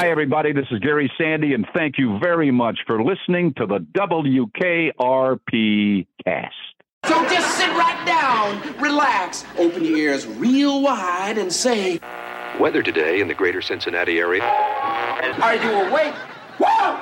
Hi, everybody. This is Gary Sandy, and thank you very much for listening to the WKRP cast. So just sit right down, relax, open your ears real wide, and say, Weather today in the greater Cincinnati area. Are you awake? Whoa!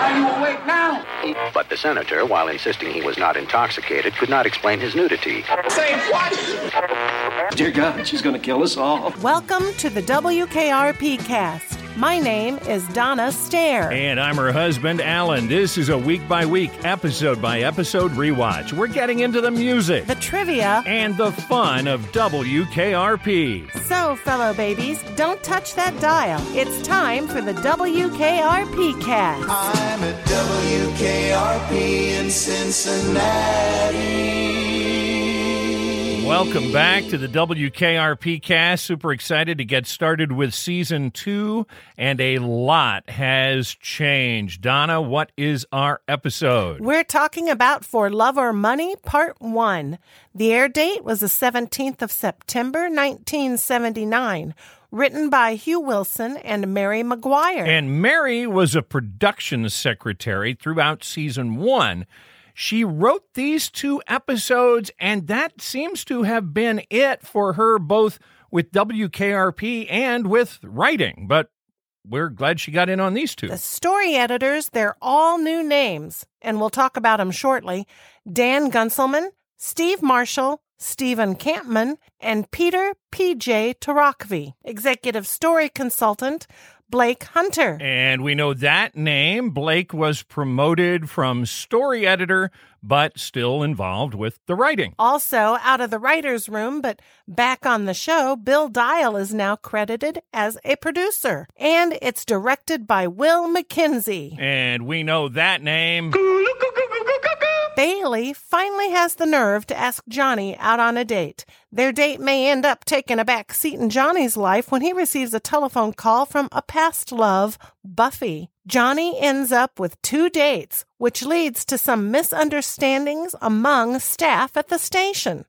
Are you awake now? But the senator, while insisting he was not intoxicated, could not explain his nudity. Say what? Dear God, she's going to kill us all. Welcome to the WKRP cast. My name is Donna Stair. And I'm her husband, Alan. This is a week by week, episode by episode rewatch. We're getting into the music The trivia. and the fun of WKRP. So, fellow babies, don't touch that dial. It's time for the WKRP cast. I'm at WKRP in Cincinnati. Welcome back to the WKRP cast. Super excited to get started with season two, and a lot has changed. Donna, what is our episode? We're talking about For Love or Money, Part 1. The air date was the 17th of September, 1979. Written by Hugh Wilson and Mary McGuire. And Mary was a production secretary throughout season one. She wrote these two episodes, and that seems to have been it for her, both with WKRP and with writing. But we're glad she got in on these two. The story editors, they're all new names, and we'll talk about them shortly. Dan Guntzelman, Steve Marshall, Stephen Kampmann, and Peter P.J. Torokvei. Executive story consultant, Blake Hunter. And we know that name. Blake was promoted from story editor, but still involved with the writing. Also, out of the writer's room, but back on the show, Bill Dial is now credited as a producer. And it's directed by Will McKenzie. And we know that name. Bailey finally has the nerve to ask Johnny out on a date. Their date may end up taking a back seat in Johnny's life when he receives a telephone call from a past love, Buffy. Johnny ends up with two dates, which leads to some misunderstandings among staff at the station.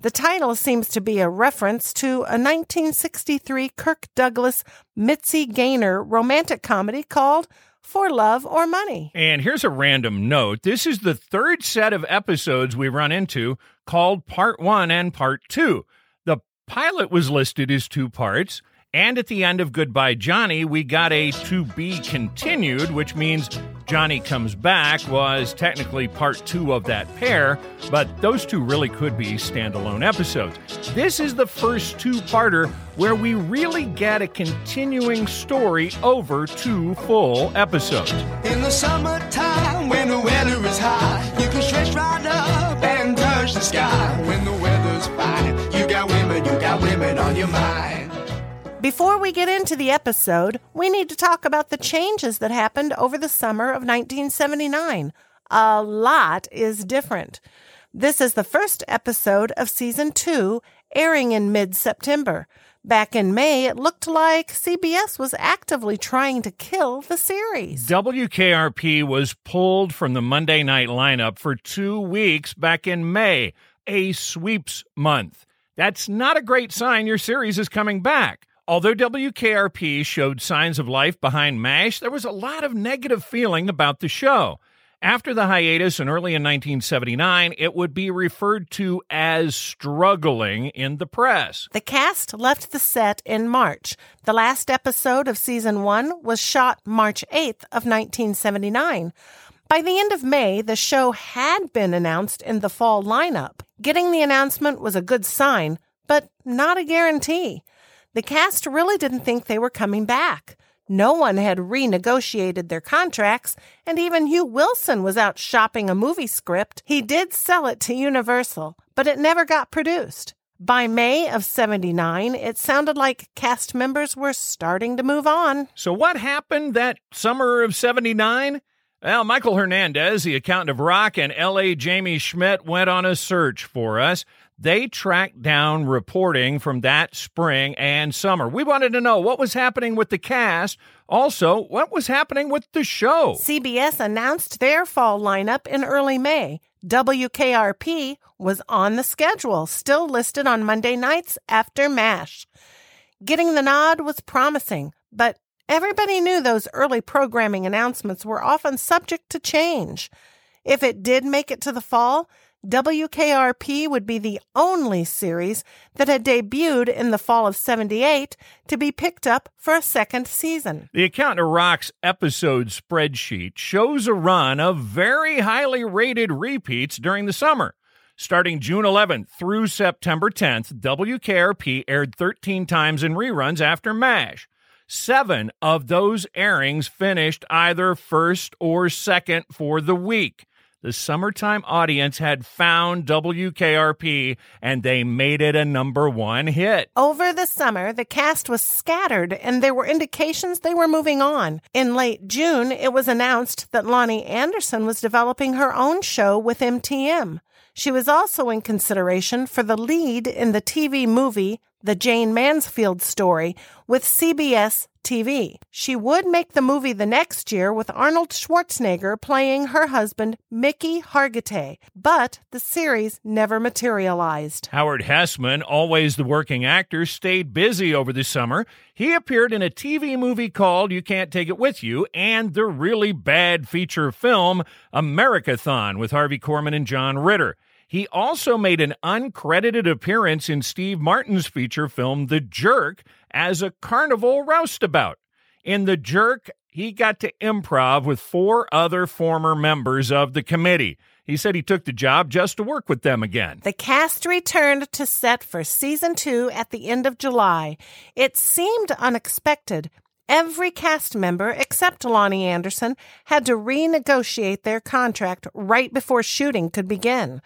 The title seems to be a reference to a 1963 Kirk Douglas Mitzi Gaynor romantic comedy called For Love or Money. And here's a random note. This is the third set of episodes we run into called Part 1 and Part 2. The pilot was listed as two parts, and at the end of Goodbye Johnny, we got a to be continued, which means Johnny Comes Back was technically part 2 of that pair, but those two really could be standalone episodes. This is the first two-parter where we really get a continuing story over two full episodes. In the summertime, when the weather is high, you can stretch right up and touch the sky. When the weather's fine, you got women, you got women on your mind. Before we get into the episode, we need to talk about the changes that happened over the summer of 1979. A lot is different. This is the first episode of season two, airing in mid September. Back in May, it looked like CBS was actively trying to kill the series. WKRP was pulled from the Monday night lineup for two weeks back in May, a sweeps month. That's not a great sign your series is coming back. Although WKRP showed signs of life behind MASH, there was a lot of negative feeling about the show. After the hiatus and early in 1979, it would be referred to as struggling in the press. The cast left the set in March. The last episode of season one was shot March 8th of 1979. By the end of May, the show had been announced in the fall lineup. Getting the announcement was a good sign, but not a guarantee. The cast really didn't think they were coming back. No one had renegotiated their contracts, and even Hugh Wilson was out shopping a movie script. He did sell it to Universal, but it never got produced. By May of 79, it sounded like cast members were starting to move on. So, what happened that summer of 79? Well, Michael Hernandez, the accountant of rock, and L.A. Jamie Schmidt went on a search for us. They tracked down reporting from that spring and summer. We wanted to know what was happening with the cast, also, what was happening with the show. CBS announced their fall lineup in early May. WKRP was on the schedule, still listed on Monday nights after MASH. Getting the nod was promising, but Everybody knew those early programming announcements were often subject to change. If it did make it to the fall, WKRP would be the only series that had debuted in the fall of 78 to be picked up for a second season. The account of Rock's episode spreadsheet shows a run of very highly rated repeats during the summer. Starting June 11th through September 10th, WKRP aired 13 times in reruns after MASH. Seven of those airings finished either first or second for the week. The summertime audience had found WKRP and they made it a number one hit. Over the summer, the cast was scattered and there were indications they were moving on. In late June, it was announced that Loni Anderson was developing her own show with MTM. She was also in consideration for the lead in the TV movie The Jayne Mansfield Story with CBS TV. She would make the movie the next year with Arnold Schwarzenegger playing her husband, Mickey Hargitay, but the series never materialized. Howard Hesseman, always the working actor, stayed busy over the summer. He appeared in a TV movie called You Can't Take It With You and the really bad feature film Americathon with Harvey Korman and John Ritter. He also made an uncredited appearance in Steve Martin's feature film The Jerk as a carnival roustabout. In The Jerk, he got to improv with four other former members of the committee. He said he took the job just to work with them again. The cast returned to set for season two at the end of July. It seemed unexpected. Every cast member except Loni Anderson had to renegotiate their contract right before shooting could begin.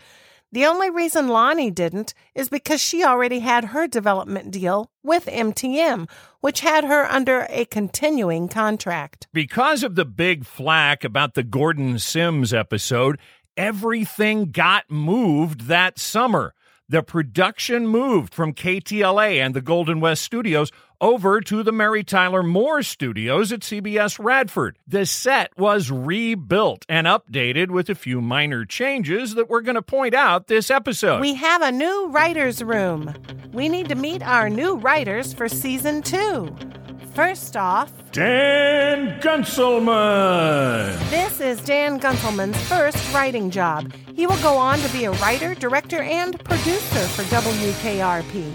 The only reason Loni didn't is because she already had her development deal with MTM, which had her under a continuing contract. Because of the big flack about the Gordon Sims episode, everything got moved that summer. The production moved from KTLA and the Golden West Studios over to the Mary Tyler Moore studios at CBS Radford. The set was rebuilt and updated with a few minor changes that we're going to point out this episode. We have a new writer's room. We need to meet our new writers for season two. First off, Dan Guntzelman. This is Dan Guntzelman's first writing job. He will go on to be a writer, director, and producer for WKRP.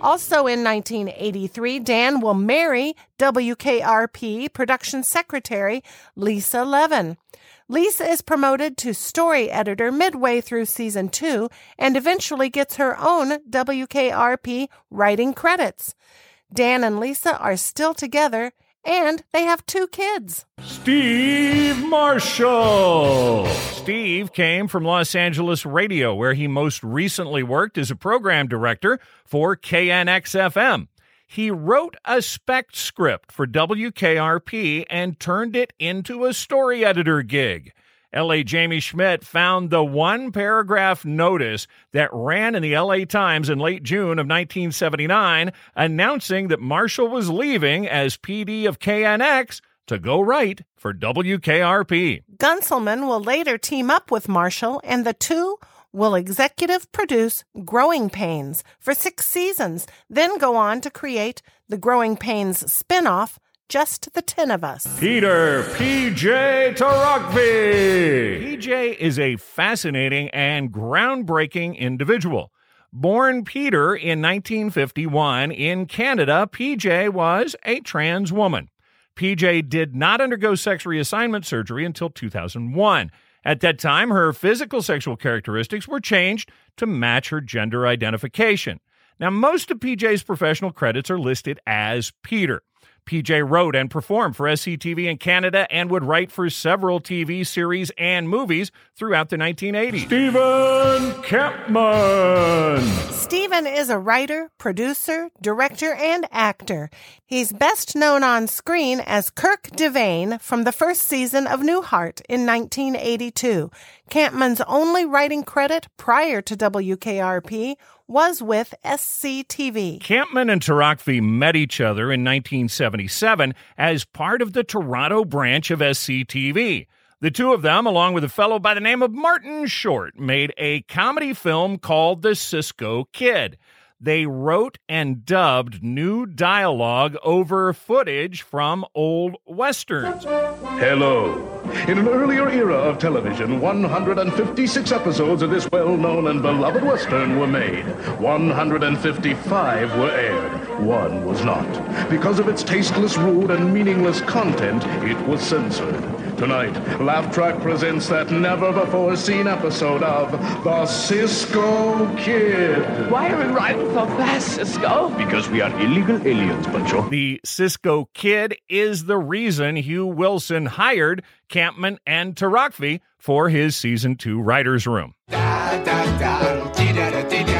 Also in 1983, Dan will marry WKRP production secretary Lisa Levin. Lisa is promoted to story editor midway through season two and eventually gets her own WKRP writing credits. Dan and Lisa are still together and they have two kids. Steve Marshall. Steve came from Los Angeles radio, where he most recently worked as a program director for KNXFM. He wrote a spec script for WKRP and turned it into a story editor gig. LA Jamie Schmidt found the one paragraph notice that ran in the LA Times in late June of 1979 announcing that Marshall was leaving as PD of KNX to go write for WKRP. Guntzelman will later team up with Marshall, and the two will executive produce Growing Pains for six seasons, then go on to create the Growing Pains spinoff just the 10 of us. Peter PJ Torokvei. PJ is a fascinating and groundbreaking individual. Born Peter in 1951 in Canada, PJ was a trans woman. PJ did not undergo sex reassignment surgery until 2001. At that time, her physical sexual characteristics were changed to match her gender identification. Now, most of PJ's professional credits are listed as Peter. PJ wrote and performed for SCTV in Canada and would write for several TV series and movies throughout the 1980s. Stephen Kampmann. Stephen is a writer, producer, director, and actor. He's best known on screen as Kirk Devane from the first season of Newhart in 1982. Kampmann's only writing credit prior to WKRP was with SCTV. Kampmann and Torokvei met each other in 1977 as part of the Toronto branch of SCTV. The two of them, along with a fellow by the name of Martin Short, made a comedy film called The Cisco Kid. They wrote and dubbed new dialogue over footage from old westerns. Hello. In an earlier era of television, 156 episodes of this well known and beloved Western were made. 155 were aired. One was not. Because of its tasteless, rude, and meaningless content, it was censored. Tonight, Laugh Track presents that never before seen episode of The Cisco Kid. Why are we riding so fast, Cisco? Because we are illegal aliens, Pancho. The Cisco Kid is the reason Hugh Wilson hired Kampmann and Torokvei for his season two writer's room. Da, da, da, dee, da, da, dee, da, da, da, da,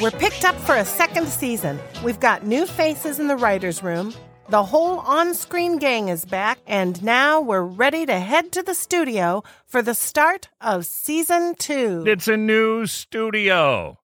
We're picked up for a second season. We've got new faces in the writer's room. The whole on screen gang is back, and now we're ready to head to the studio for the start of season two. It's a new studio.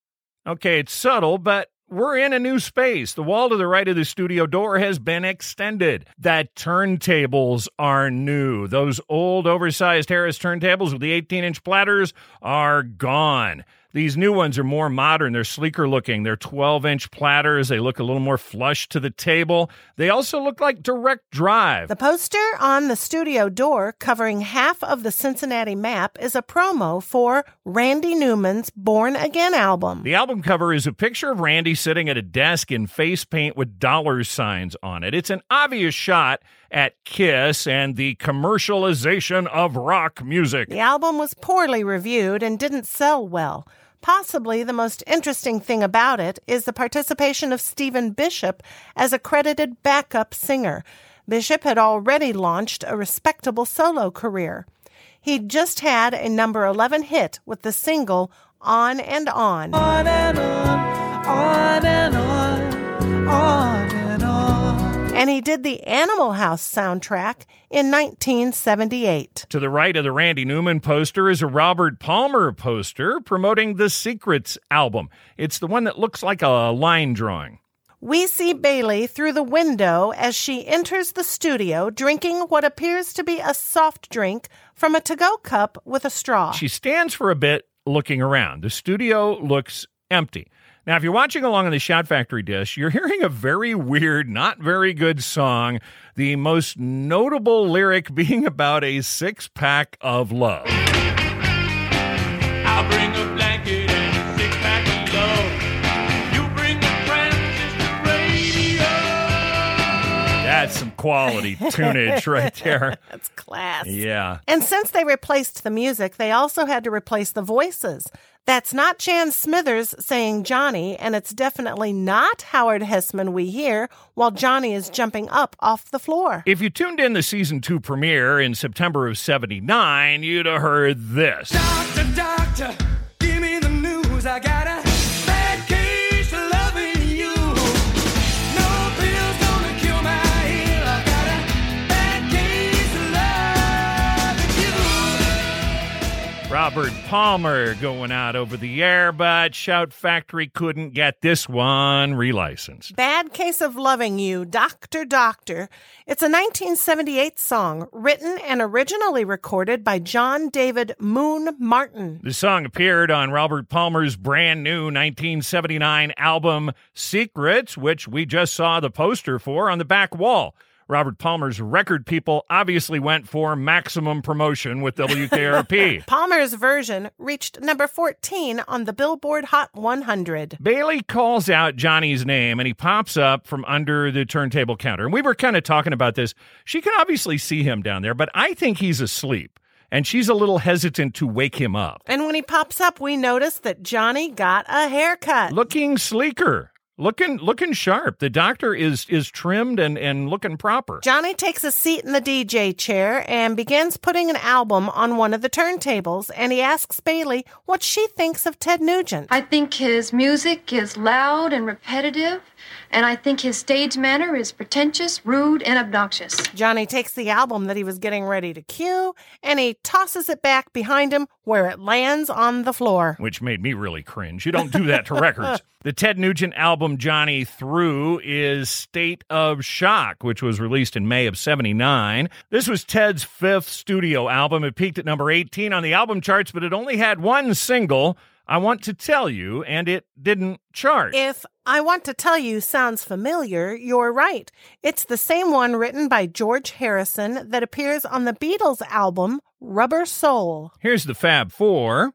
Okay, it's subtle, but we're in a new space. The wall to the right of the studio door has been extended. That turntables are new. Those old oversized Harris turntables with the 18 inch platters are gone. These new ones are more modern. They're sleeker looking. They're 12 inch platters. They look a little more flush to the table. They also look like direct drive. The poster on the studio door covering half of the Cincinnati map is a promo for Randy Newman's Born Again album. The album cover is a picture of Randy sitting at a desk in face paint with dollar signs on it. It's an obvious shot at Kiss and the commercialization of rock music. The album was poorly reviewed and didn't sell well. Possibly the most interesting thing about it is the participation of Stephen Bishop as a credited backup singer. Bishop had already launched a respectable solo career. He'd just had a number 11 hit with the single On and On. On and on, on and on, on and he did the Animal House soundtrack in 1978. To the right of the Randy Newman poster is a Robert Palmer poster promoting the Secrets album. It's the one that looks like a line drawing. We see Bailey through the window as she enters the studio drinking what appears to be a soft drink from a to go cup with a straw. She stands for a bit looking around. The studio looks empty. Now, if you're watching along on the Shout Factory dish, you're hearing a very weird, not very good song. The most notable lyric being about a six pack of love. That's some quality tunage right there. That's class. Yeah. And since they replaced the music, they also had to replace the voices. That's not Jan Smithers saying Johnny, and it's definitely not Howard Hesseman we hear while Johnny is jumping up off the floor. If you tuned in the season two premiere in September of 79, you'd have heard this. Doctor, doctor, give me the news. I got Robert Palmer going out over the air, but Shout Factory couldn't get this one relicensed. Bad Case of Loving You, Doctor Doctor. It's a 1978 song written and originally recorded by John David Moon Martin. The song appeared on Robert Palmer's brand new 1979 album Secrets, which we just saw the poster for on the back wall. Robert Palmer's record people obviously went for maximum promotion with WKRP. Palmer's version reached number 14 on the Billboard Hot 100. Bailey calls out Johnny's name and he pops up from under the turntable counter. And we were kind of talking about this. She can obviously see him down there, but I think he's asleep. And she's a little hesitant to wake him up. And when he pops up, we notice that Johnny got a haircut. Looking sleeker. Looking looking sharp. The doctor is is trimmed and, and looking proper. Johnny takes a seat in the DJ chair and begins putting an album on one of the turntables, and he asks Bailey what she thinks of Ted Nugent. I think his music is loud and repetitive, and I think his stage manner is pretentious, rude, and obnoxious. Johnny takes the album that he was getting ready to cue, and he tosses it back behind him where it lands on the floor. Which made me really cringe. You don't do that to records. The Ted Nugent album album Johnny threw is State of Shock, which was released in May of 79. This was Ted's fifth studio album. It peaked at number 18 on the album charts, but it only had one single, I Want to Tell You, and it didn't chart. If I Want to Tell You sounds familiar, you're right. It's the same one written by George Harrison that appears on the Beatles album Rubber Soul. Here's the Fab Four.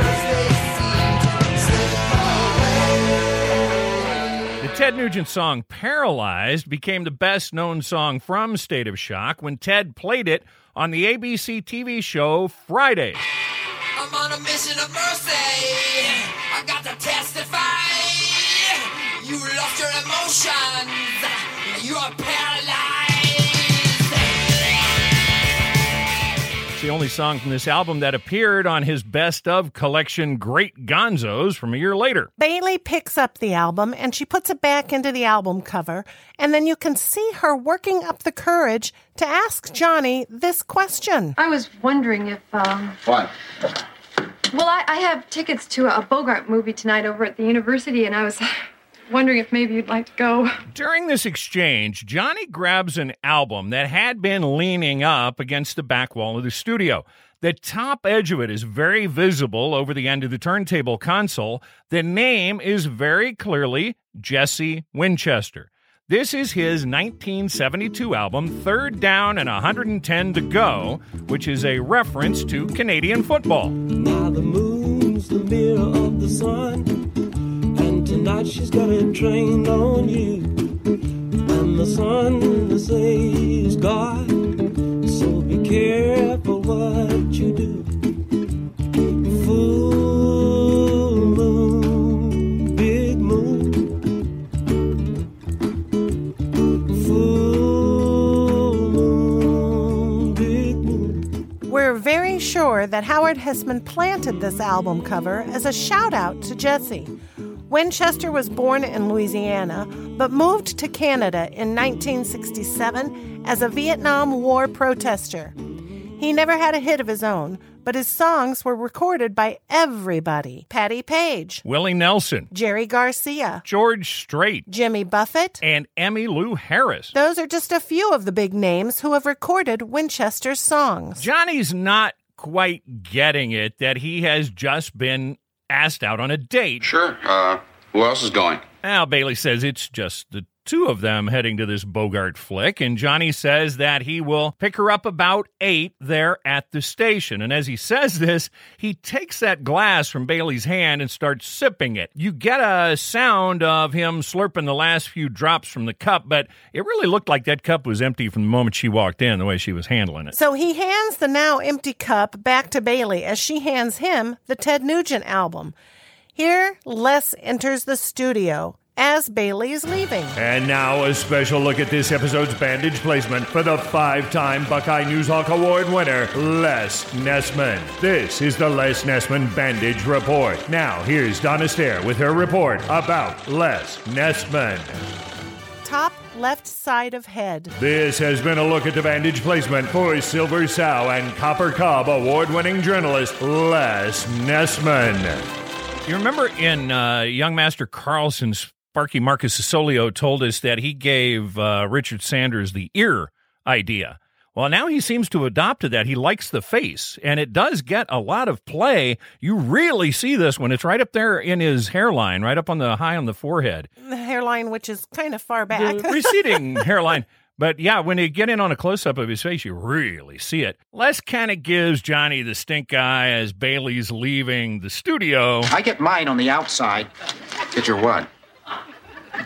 They seem to slip away. The Ted Nugent song Paralyzed became the best known song from State of Shock when Ted played it on the ABC TV show Friday. I'm on a mission of mercy. I got to testify. You lost your emotions. You are. The only song from this album that appeared on his best of collection Great Gonzos from a year later. Bailey picks up the album and she puts it back into the album cover, and then you can see her working up the courage to ask Johnny this question. I was wondering if, um, What? well, I, I have tickets to a Bogart movie tonight over at the university, and I was wondering if maybe you'd like to go. During this exchange, Johnny grabs an album that had been leaning up against the back wall of the studio. The top edge of it is very visible over the end of the turntable console. The name is very clearly Jesse Winchester. This is his 1972 album, Third Down and 110 to Go, which is a reference to Canadian football. Now the moon's the mirror of the sun, and tonight she's got it trained on you. And the sun, they say, is God, so be careful what you do. We're very sure that Howard Hesseman planted this album cover as a shout out to Jesse. Winchester was born in Louisiana, but moved to Canada in 1967 as a Vietnam War protester. He never had a hit of his own, but his songs were recorded by everybody Patti Page, Willie Nelson, Jerry Garcia, George Strait, Jimmy Buffett, and Emmylou Harris. Those are just a few of the big names who have recorded Winchester's songs. Johnny's not quite getting it that he has just been asked out on a date. Sure. Uh, who else is going? Al Bailey says it's just the two of them heading to this Bogart flick, and Johnny says that he will pick her up about eight there at the station. And as he says this, he takes that glass from Bailey's hand and starts sipping it. You get a sound of him slurping the last few drops from the cup, but it really looked like that cup was empty from the moment she walked in, the way she was handling it. So he hands the now empty cup back to Bailey as she hands him the Ted Nugent album. Here, Les enters the studio as Bailey is leaving. And now a special look at this episode's bandage placement for the five-time Buckeye Newshawk Award winner, Les Nessman. This is the Les Nessman Bandage Report. Now, here's Donna Stair with her report about Les Nessman. Top left side of head. This has been a look at the bandage placement for Silver Sow and Copper Cob award-winning journalist Les Nessman. You remember in uh, Young Master Carlson's Sparky Marcus Asolio told us that he gave uh, Richard Sanders the ear idea. Well, now he seems to have adopted that. He likes the face, and it does get a lot of play. You really see this when it's right up there in his hairline, right up on the high on the forehead, The hairline, which is kind of far back. the receding hairline. But yeah, when you get in on a close up of his face, you really see it. Les kind of gives Johnny the stink eye as Bailey's leaving the studio. I get mine on the outside. Get your what?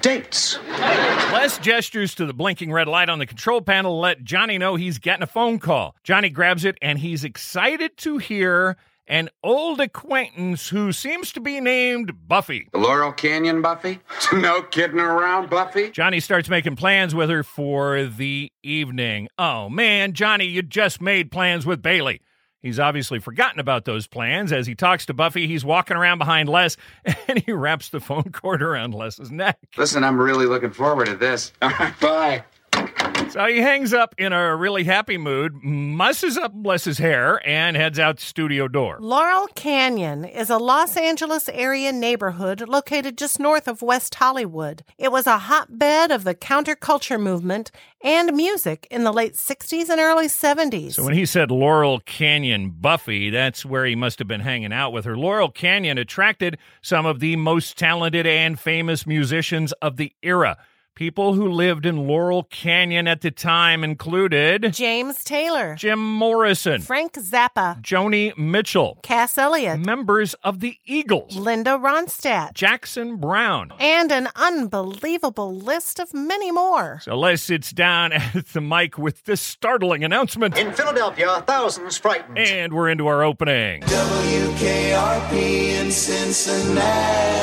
Dates. Les gestures to the blinking red light on the control panel let Johnny know he's getting a phone call. Johnny grabs it and he's excited to hear an old acquaintance who seems to be named Buffy. The Laurel Canyon Buffy? no kidding around, Buffy? Johnny starts making plans with her for the evening. Oh man, Johnny, you just made plans with Bailey. He's obviously forgotten about those plans. As he talks to Buffy, he's walking around behind Les and he wraps the phone cord around Les's neck. Listen, I'm really looking forward to this. All right, bye. So he hangs up in a really happy mood, musses up Les's hair, and heads out the studio door. Laurel Canyon is a Los Angeles area neighborhood located just north of West Hollywood. It was a hotbed of the counterculture movement and music in the late 60s and early 70s. So when he said Laurel Canyon Buffy, that's where he must have been hanging out with her. Laurel Canyon attracted some of the most talented and famous musicians of the era. People who lived in Laurel Canyon at the time included James Taylor, Jim Morrison, Frank Zappa, Joni Mitchell, Cass Elliot, members of the Eagles, Linda Ronstadt, Jackson Browne, and an unbelievable list of many more. So Les sits down at the mic with this startling announcement. In Philadelphia, thousands frightened. And we're into our opening. WKRP in Cincinnati.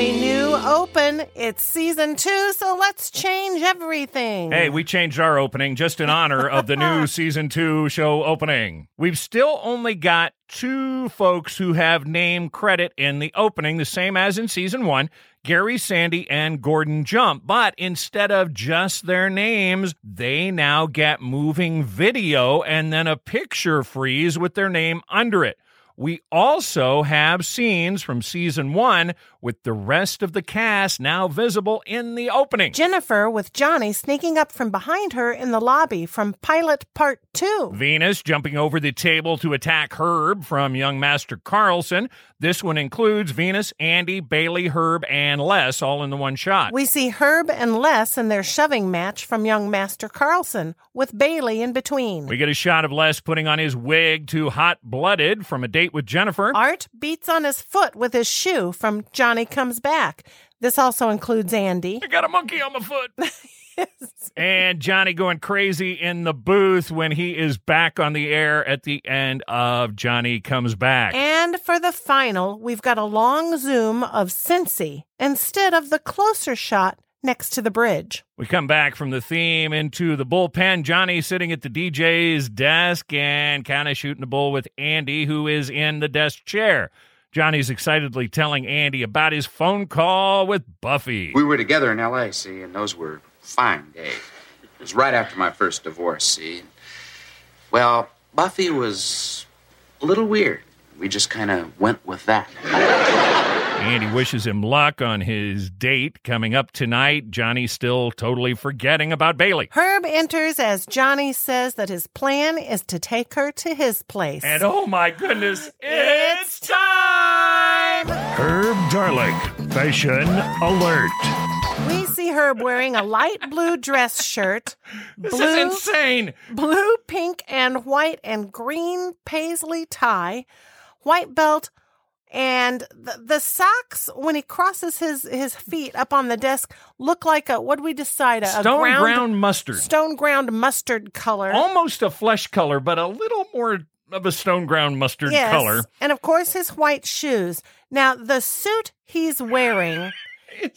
A new open. It's season two, so let's change everything. Hey, we changed our opening just in honor of the new season two show opening. We've still only got two folks who have name credit in the opening, the same as in season one Gary Sandy and Gordon Jump. But instead of just their names, they now get moving video and then a picture freeze with their name under it. We also have scenes from season one with the rest of the cast now visible in the opening. Jennifer with Johnny sneaking up from behind her in the lobby from pilot part two. Venus jumping over the table to attack Herb from Young Master Carlson. This one includes Venus, Andy, Bailey, Herb, and Les all in the one shot. We see Herb and Les in their shoving match from Young Master Carlson with Bailey in between. We get a shot of Les putting on his wig to Hot Blooded from a date with Jennifer. Art beats on his foot with his shoe from Johnny Comes Back. This also includes Andy. I got a monkey on my foot. and Johnny going crazy in the booth when he is back on the air at the end of Johnny Comes Back. And for the final, we've got a long zoom of Cincy instead of the closer shot next to the bridge. We come back from the theme into the bullpen. Johnny sitting at the DJ's desk and kind of shooting the bull with Andy, who is in the desk chair. Johnny's excitedly telling Andy about his phone call with Buffy. We were together in L.A., see, and those were fine days. It was right after my first divorce, see. Well, Buffy was a little weird. We just kind of went with that. Andy wishes him luck on his date coming up tonight. Johnny's still totally forgetting about Bailey. Herb enters as Johnny says that his plan is to take her to his place. And oh my goodness, it's time! Herb Tarlek, Fashion Alert. We see Herb wearing a light blue dress shirt, This blue, is insane. blue, pink, and white and green paisley tie, white belt, and the, the socks when he crosses his his feet up on the desk look like a what do we decide a, a Stone ground, ground mustard. stone ground mustard color. Almost a flesh color, but a little more of a stone ground mustard yes, color. and of course his white shoes. Now the suit he's wearing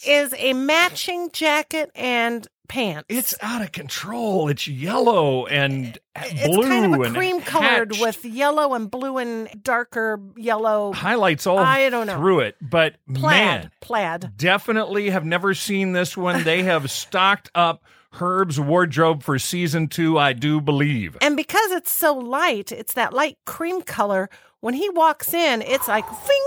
is a matching jacket and pants. It's out of control. It's yellow and eh, eh, It's blue kind of a and cream colored with yellow and blue and darker yellow highlights all I don't know. through it. But plaid. man, Plaid. definitely have never seen this one. They have stocked up Herb's wardrobe for season two, I do believe. And because it's so light, it's that light cream color. When he walks in, it's like fing.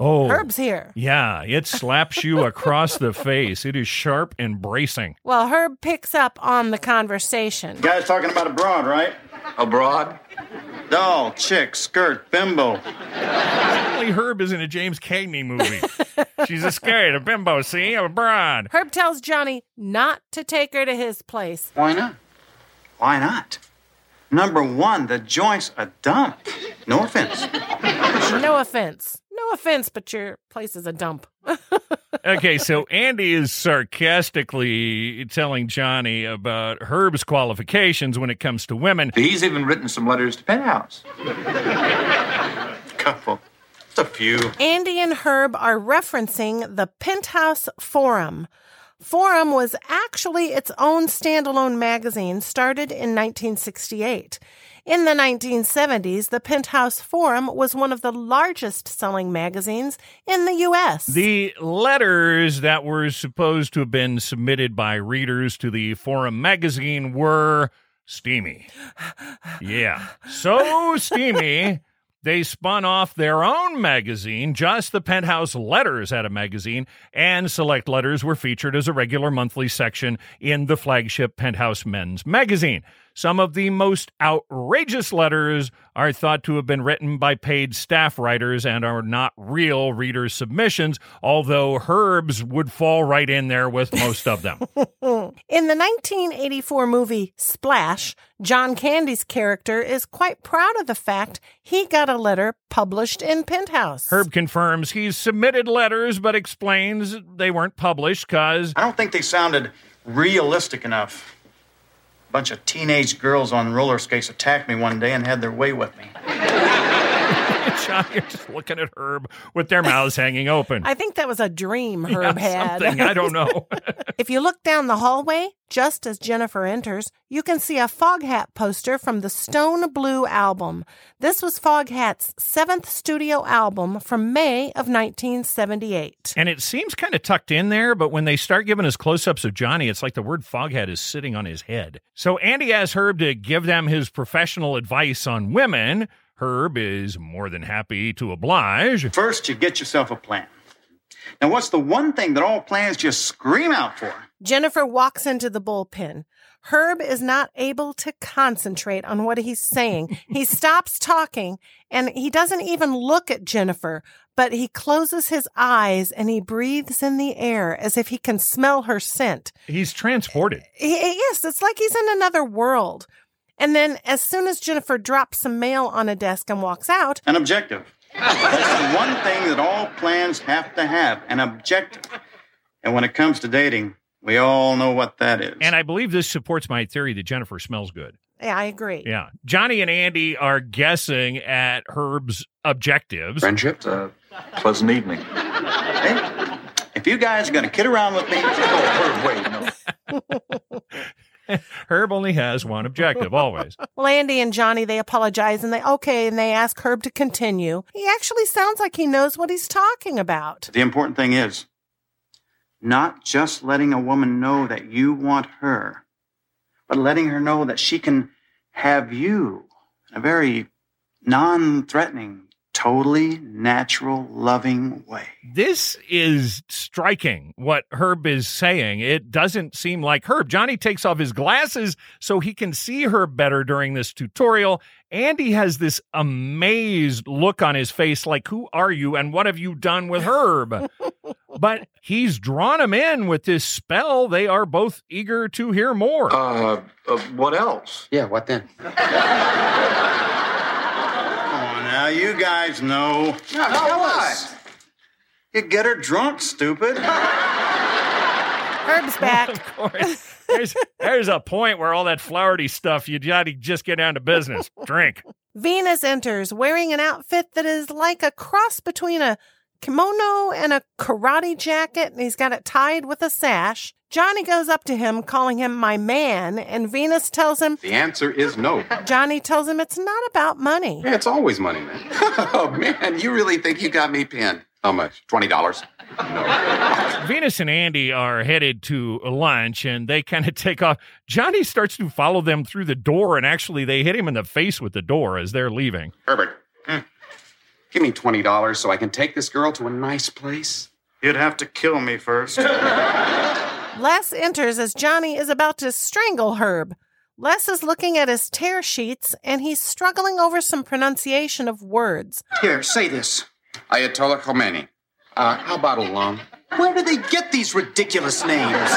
Oh, Herb's here. Yeah, it slaps you across the face. It is sharp and bracing. Well, Herb picks up on the conversation. Guy's talking about a broad, right? Abroad? Doll, chick, skirt, bimbo. Only Herb is in a James Cagney movie. She's a scared, a bimbo, see? I'm a broad. Herb tells Johnny not to take her to his place. Why not? Why not? Number one, the joint's a dump. No offense. No offense. No offense, but your place is a dump. okay, so Andy is sarcastically telling Johnny about Herb's qualifications when it comes to women. He's even written some letters to Penthouse. Couple. Just a few. Andy and Herb are referencing the Penthouse Forum. Forum was actually its own standalone magazine started in 1968. In the 1970s, the Penthouse Forum was one of the largest selling magazines in the U.S. The letters that were supposed to have been submitted by readers to the Forum magazine were steamy. Yeah, so steamy. They spun off their own magazine. Just the Penthouse Letters had a magazine, and select letters were featured as a regular monthly section in the flagship Penthouse Men's magazine. Some of the most outrageous letters are thought to have been written by paid staff writers and are not real reader submissions, although Herb's would fall right in there with most of them. In the 1984 movie Splash, John Candy's character is quite proud of the fact he got a letter published in Penthouse. Herb confirms he's submitted letters but explains they weren't published because I don't think they sounded realistic enough. Bunch of teenage girls on roller skates attacked me one day and had their way with me. Just looking at Herb with their mouths hanging open. I think that was a dream Herb Yeah, had. something, I don't know. if you look down the hallway, just as Jennifer enters, you can see a Foghat poster from the Stone Blue album. This was Foghat's seventh studio album from May of 1978. And it seems kind of tucked in there, but when they start giving us close ups of Johnny, it's like the word foghat is sitting on his head. So Andy asks Herb to give them his professional advice on women. Herb is more than happy to oblige. First, you get yourself a plan. Now, what's the one thing that all plans just scream out for? Jennifer walks into the bullpen. Herb is not able to concentrate on what he's saying. he stops talking and he doesn't even look at Jennifer, but he closes his eyes and he breathes in the air as if he can smell her scent. He's transported. He, yes, it's like he's in another world. And then, as soon as Jennifer drops some mail on a desk and walks out, An objective. That's the one thing that all plans have to have an objective. And when it comes to dating, we all know what that is. And I believe this supports my theory that Jennifer smells good. yeah, I agree. Yeah. Johnny and Andy are guessing at Herb's objectives. Friendship? A pleasant evening. Hey, if you guys are going to kid around with me, Oh, wait, no. Herb only has one objective, always. Well, Andy and Johnny, they apologize and they, okay, and they ask Herb to continue. He actually sounds like he knows what he's talking about. the important thing is not just letting a woman know that you want her, but letting her know that she can have you in a very non threatening, totally natural, loving way. This is striking what Herb is saying. It doesn't seem like Herb. Johnny takes off his glasses so he can see Herb better during this tutorial. Andy has this amazed look on his face like, Who are you and what have you done with Herb? but he's drawn him in with this spell. They are both eager to hear more. Uh, uh, what else? Yeah, what then? Come on now, you guys know. No, tell us. You get her drunk, stupid. Herb's back. Of course. There's, there's a point where all that flowery stuff, you gotta just get down to business. Drink. Venus enters wearing an outfit that is like a cross between a kimono and a karate jacket, and he's got it tied with a sash. Johnny goes up to him, calling him my man, and Venus tells him, The answer is no. Johnny tells him it's not about money. Yeah, it's always money, man. oh, man, you really think you got me pinned? How much? $20? No. Venus and Andy are headed to lunch and they kind of take off. Johnny starts to follow them through the door and actually they hit him in the face with the door as they're leaving. Herbert, give me $20 so I can take this girl to a nice place. You'd have to kill me first. Les enters as Johnny is about to strangle Herb. Les is looking at his tear sheets and he's struggling over some pronunciation of words. Here, say this. Ayatollah Khomeini. Uh, how about a loan? Where do they get these ridiculous names?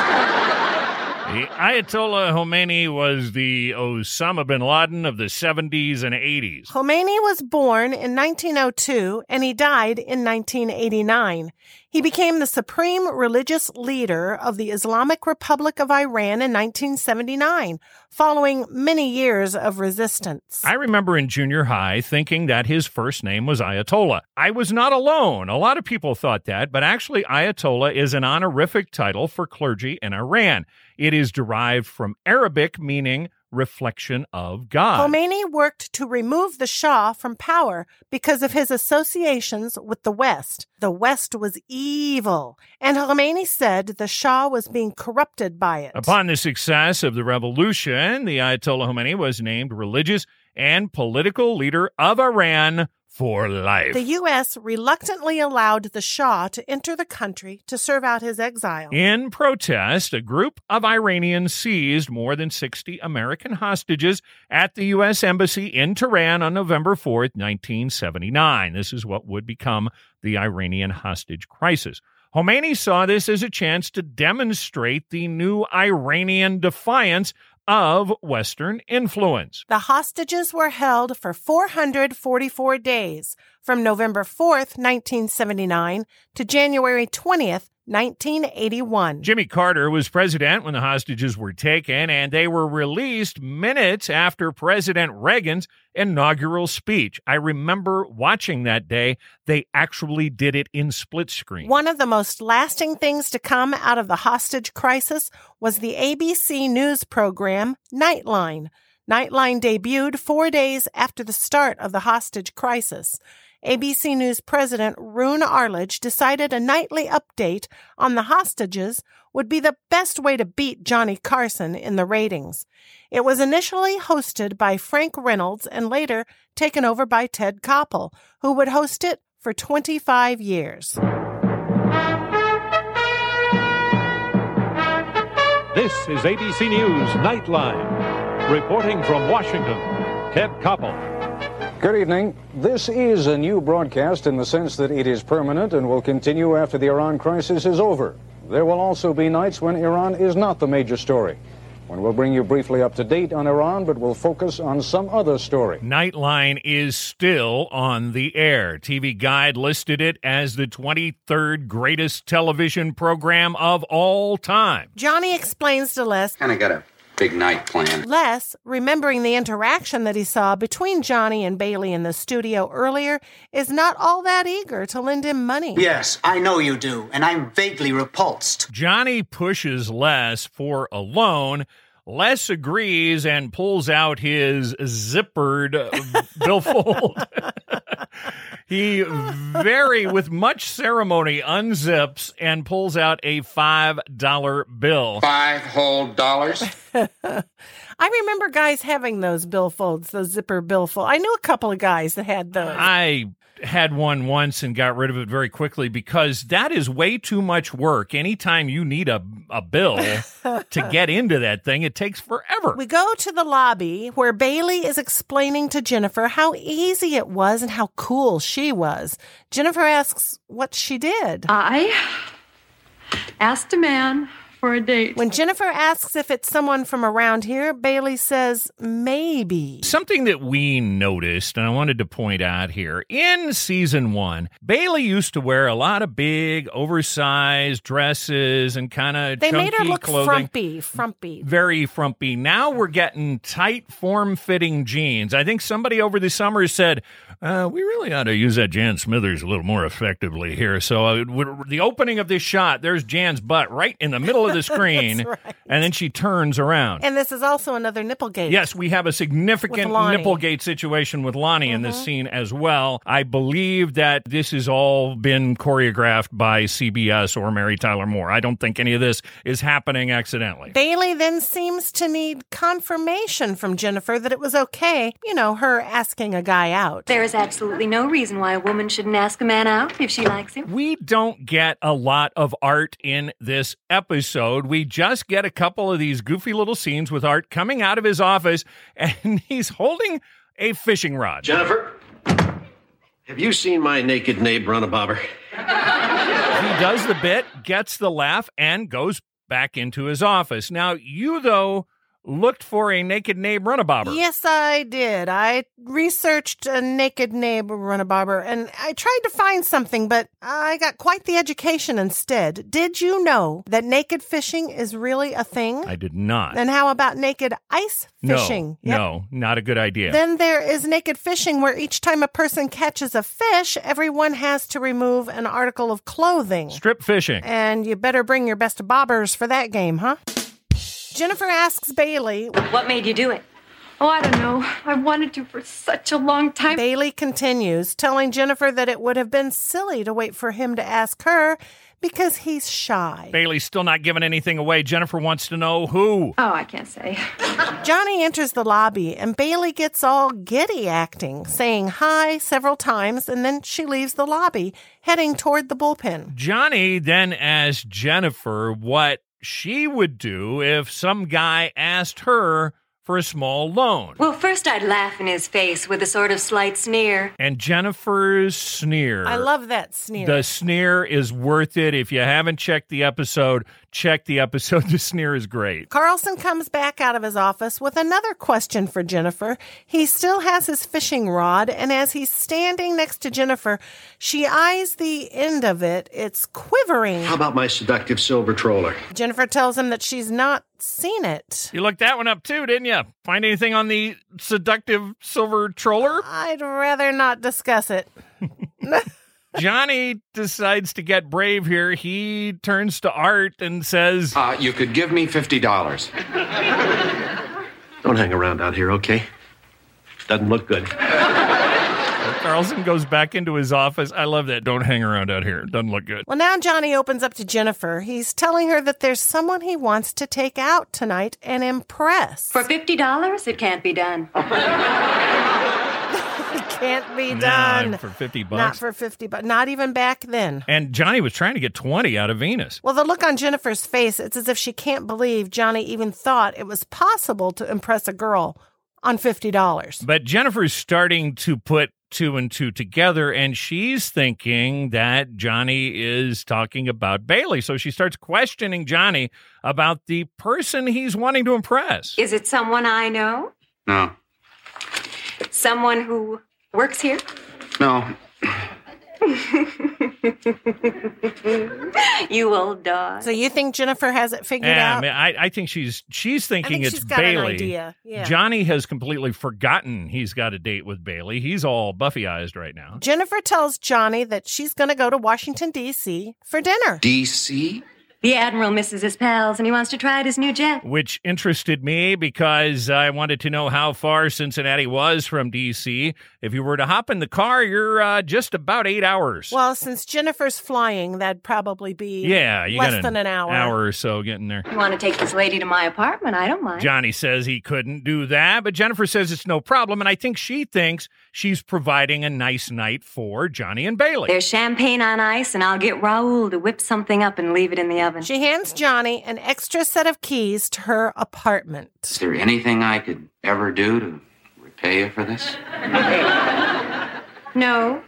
The Ayatollah uh, Khomeini was the Osama bin Laden of the 70s and 80s. Khomeini was born in 1902 and he died in 1989. He became the supreme religious leader of the Islamic Republic of Iran in 1979, following many years of resistance. I remember in junior high thinking that his first name was Ayatollah. I was not alone. A lot of people thought that, but actually, Ayatollah is an honorific title for clergy in Iran. It is derived from Arabic meaning reflection of God. Khomeini worked to remove the Shah from power because of his associations with the West. The West was evil, and Khomeini said the Shah was being corrupted by it. Upon the success of the revolution, the Ayatollah Khomeini was named religious and political leader of Iran for life. The U.S. reluctantly allowed the Shah to enter the country to serve out his exile. In protest, a group of Iranians seized more than 60 American hostages at the U.S. Embassy in Tehran on November 4th, 1979. This is what would become the Iranian hostage crisis. Khomeini saw this as a chance to demonstrate the new Iranian defiance of Western influence. The hostages were held for 444 days from November 4th, 1979 to January 20th, 1981. Jimmy Carter was president when the hostages were taken, and they were released minutes after President Reagan's inaugural speech. I remember watching that day. They actually did it in split screen. One of the most lasting things to come out of the hostage crisis was the ABC News program Nightline. Nightline debuted four days after the start of the hostage crisis. ABC News President Roone Arledge decided a nightly update on the hostages would be the best way to beat Johnny Carson in the ratings. It was initially hosted by Frank Reynolds and later taken over by Ted Koppel, who would host it for 25 years. This is ABC News Nightline. Reporting from Washington, Ted Koppel. Good evening. This is a new broadcast in the sense that it is permanent and will continue after the Iran crisis is over. There will also be nights when Iran is not the major story. When we'll bring you briefly up to date on Iran, but we'll focus on some other story. Nightline is still on the air. TV Guide listed it as the 23rd greatest television program of all time. Johnny explains to Les Kind of got a big night planned. Les, remembering the interaction that he saw between Johnny and Bailey in the studio earlier, is not all that eager to lend him money. Yes, I know you do, and I'm vaguely repulsed. Johnny pushes Les for a loan. Les agrees and pulls out his zippered uh, billfold. he very, with much ceremony, unzips and pulls out a $5 bill. Five whole dollars? I remember guys having those billfolds, those zipper billfold. I knew a couple of guys that had those. I had one once and got rid of it very quickly because that is way too much work. Anytime you need a, a bill to get into that thing, it takes forever. We go to the lobby where Bailey is explaining to Jennifer how easy it was and how cool she was. Jennifer asks what she did. I asked a man for a date. When Jennifer asks if it's someone from around here, Bailey says maybe. Something that we noticed, and I wanted to point out here in season one, Bailey used to wear a lot of big, oversized dresses and kind of They chunky made her look clothing. frumpy, frumpy. Very frumpy. Now we're getting tight, form fitting jeans. I think somebody over the summer said, uh, we really ought to use that Jan Smithers a little more effectively here. So uh, the opening of this shot, there's Jan's butt right in the middle of the screen. That's right. And then she turns around. And this is also another nipplegate. Yes, we have a significant With Loni. nipplegate situation with Loni in this scene as well. I believe that this has all been choreographed by CBS or Mary Tyler Moore. I don't think any of this is happening accidentally. Bailey then seems to need confirmation from Jennifer that it was okay, you know, her asking a guy out. There is absolutely no reason why a woman shouldn't ask a man out if she likes him. We don't get a lot of art in this episode. We just get a couple of these goofy little scenes with Art coming out of his office and he's holding a fishing rod. Jennifer, have you seen my naked nape run a bobber? he does the bit, gets the laugh, and goes back into his office. Now, you, though, looked for a naked Nabe Runabobber. Yes, I did. I researched a naked neighbor runabobber and I tried to find something, but I got quite the education instead. Did you know that naked fishing is really a thing? I did not. And how about naked ice fishing? No, no, not a good idea. Then there is naked fishing, where each time a person catches a fish, everyone has to remove an article of clothing. Strip fishing. And you better bring your best bobbers for that game, huh? Jennifer asks Bailey, What made you do it? Oh, I don't know. I wanted to for such a long time. Bailey continues, telling Jennifer that it would have been silly to wait for him to ask her because he's shy. Bailey's still not giving anything away. Jennifer wants to know who. Oh, I can't say. Johnny enters the lobby and Bailey gets all giddy acting, saying hi several times, and then she leaves the lobby, heading toward the bullpen. Johnny then asks Jennifer what she would do if some guy asked her for a small loan. Well, first I'd laugh in his face with a sort of slight sneer. And Jennifer's sneer. I love that sneer. The sneer is worth it. If you haven't checked the episode, check the episode. The sneer is great. Carlson comes back out of his office with another question for Jennifer. He still has his fishing rod, and as he's standing next to Jennifer, she eyes the end of it. It's quivering. How about my seductive silver troller? Jennifer tells him that she's not seen it. You looked that one up too, didn't you? Find anything on the seductive silver troller? I'd rather not discuss it. Johnny decides to get brave here. He turns to Art and says, Uh, you could give me $50. Don't hang around out here, okay? Doesn't look good. Carlson goes back into his office. I love that. Don't hang around out here. Doesn't look good. Well, now Johnny opens up to Jennifer. He's telling her that there's someone he wants to take out tonight and impress. For $50, it can't be done. It can't be Nah, done. for 50 bucks. Not for 50 but not even back then. And Johnny was trying to get 20 out of Venus. Well, the look on Jennifer's face, it's as if she can't believe Johnny even thought it was possible to impress a girl on $50. But Jennifer's starting to put two and two together, and she's thinking that Johnny is talking about Bailey. So she starts questioning Johnny about the person he's wanting to impress. Is it someone I know? No, Someone who works here? no. you old dog. So you think Jennifer has it figured Yeah, I, out? mean, I, I think she's she's thinking think it's she's got an Bailey. idea, yeah. Johnny has completely forgotten he's got a date with Bailey. He's all Buffy-ized right now. Jennifer tells Johnny that she's going to go to Washington, D.C. for dinner. DC? The Admiral misses his pals and he wants to try out his new jet. which interested me because I wanted to know how far Cincinnati was from D.C. If you were to hop in the car, you're uh, just about eight hours. Well, since Jennifer's flying, that'd probably be yeah, you less got than an hour. hour or so getting there. You want to take this lady to my apartment? I don't mind. Johnny says he couldn't do that, but Jennifer says it's no problem, and I think she thinks she's providing a nice night for Johnny and Bailey. There's champagne on ice, and I'll get Raoul to whip something up and leave it in the oven. She hands Johnny an extra set of keys to her apartment. Is there anything I could ever do to repay you for this? No.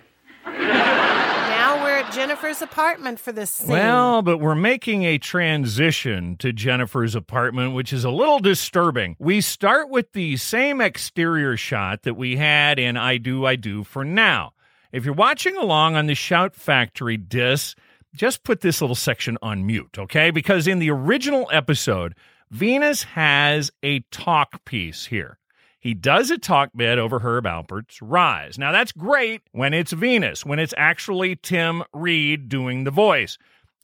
Now we're at Jennifer's apartment for this scene. Well, but we're making a transition to Jennifer's apartment, which is a little disturbing. We start with the same exterior shot that we had in I Do, I Do for now. If you're watching along on the Shout Factory disc, just put this little section on mute, okay? Because in the original episode, Venus has a talk piece here. He does a talk bit over Herb Alpert's Rise. Now, that's great when it's Venus, when it's actually Tim Reid doing the voice.